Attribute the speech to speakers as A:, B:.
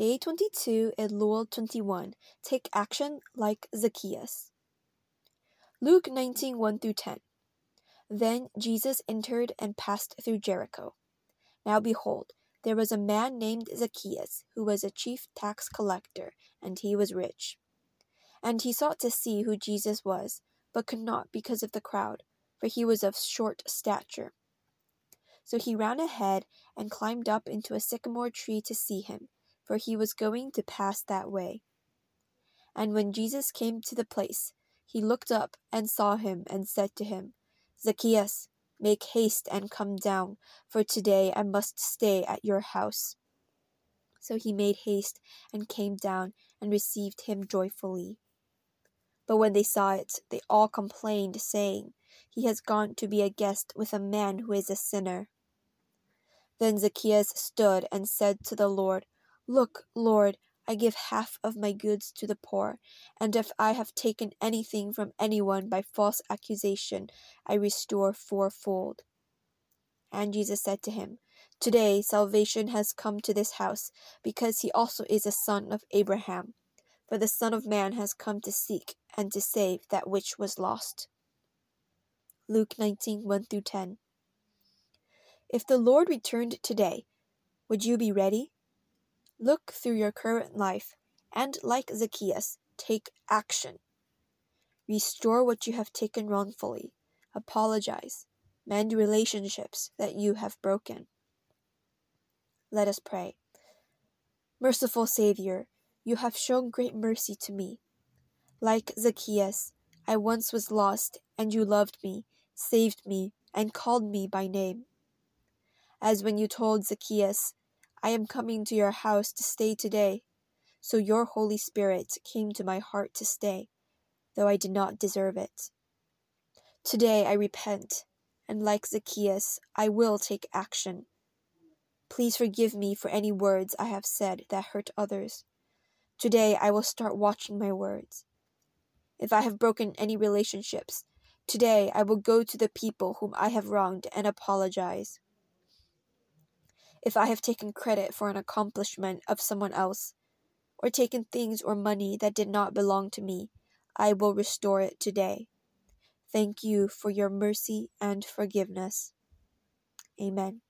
A: Day 22 Elul 21. Take action like Zacchaeus. Luke 19 1 through 10. Then Jesus entered and passed through Jericho. Now behold, there was a man named Zacchaeus, who was a chief tax collector, and he was rich. And he sought to see who Jesus was, but could not because of the crowd, for he was of short stature. So he ran ahead and climbed up into a sycamore tree to see him, for he was going to pass that way. And when Jesus came to the place, he looked up and saw him, and said to him, Zacchaeus, make haste and come down, for today I must stay at your house. So he made haste and came down and received him joyfully. But when they saw it, they all complained, saying, He has gone to be a guest with a man who is a sinner. Then Zacchaeus stood and said to the Lord, Look, Lord, I give half of my goods to the poor, and if I have taken anything from anyone by false accusation, I restore fourfold. And Jesus said to him, Today salvation has come to this house, because he also is a son of Abraham. For the Son of Man has come to seek and to save that which was lost. Luke 19 1 through 10. If the Lord returned today, would you be ready? Look through your current life and, like Zacchaeus, take action. Restore what you have taken wrongfully. Apologize. Mend relationships that you have broken. Let us pray. Merciful Savior, you have shown great mercy to me. Like Zacchaeus, I once was lost, and you loved me, saved me, and called me by name. As when you told Zacchaeus, I am coming to your house to stay today. So your Holy Spirit came to my heart to stay, though I did not deserve it. Today I repent, and like Zacchaeus, I will take action. Please forgive me for any words I have said that hurt others. Today I will start watching my words. If I have broken any relationships, today I will go to the people whom I have wronged and apologize. If I have taken credit for an accomplishment of someone else, or taken things or money that did not belong to me, I will restore it today. Thank you for your mercy and forgiveness. Amen.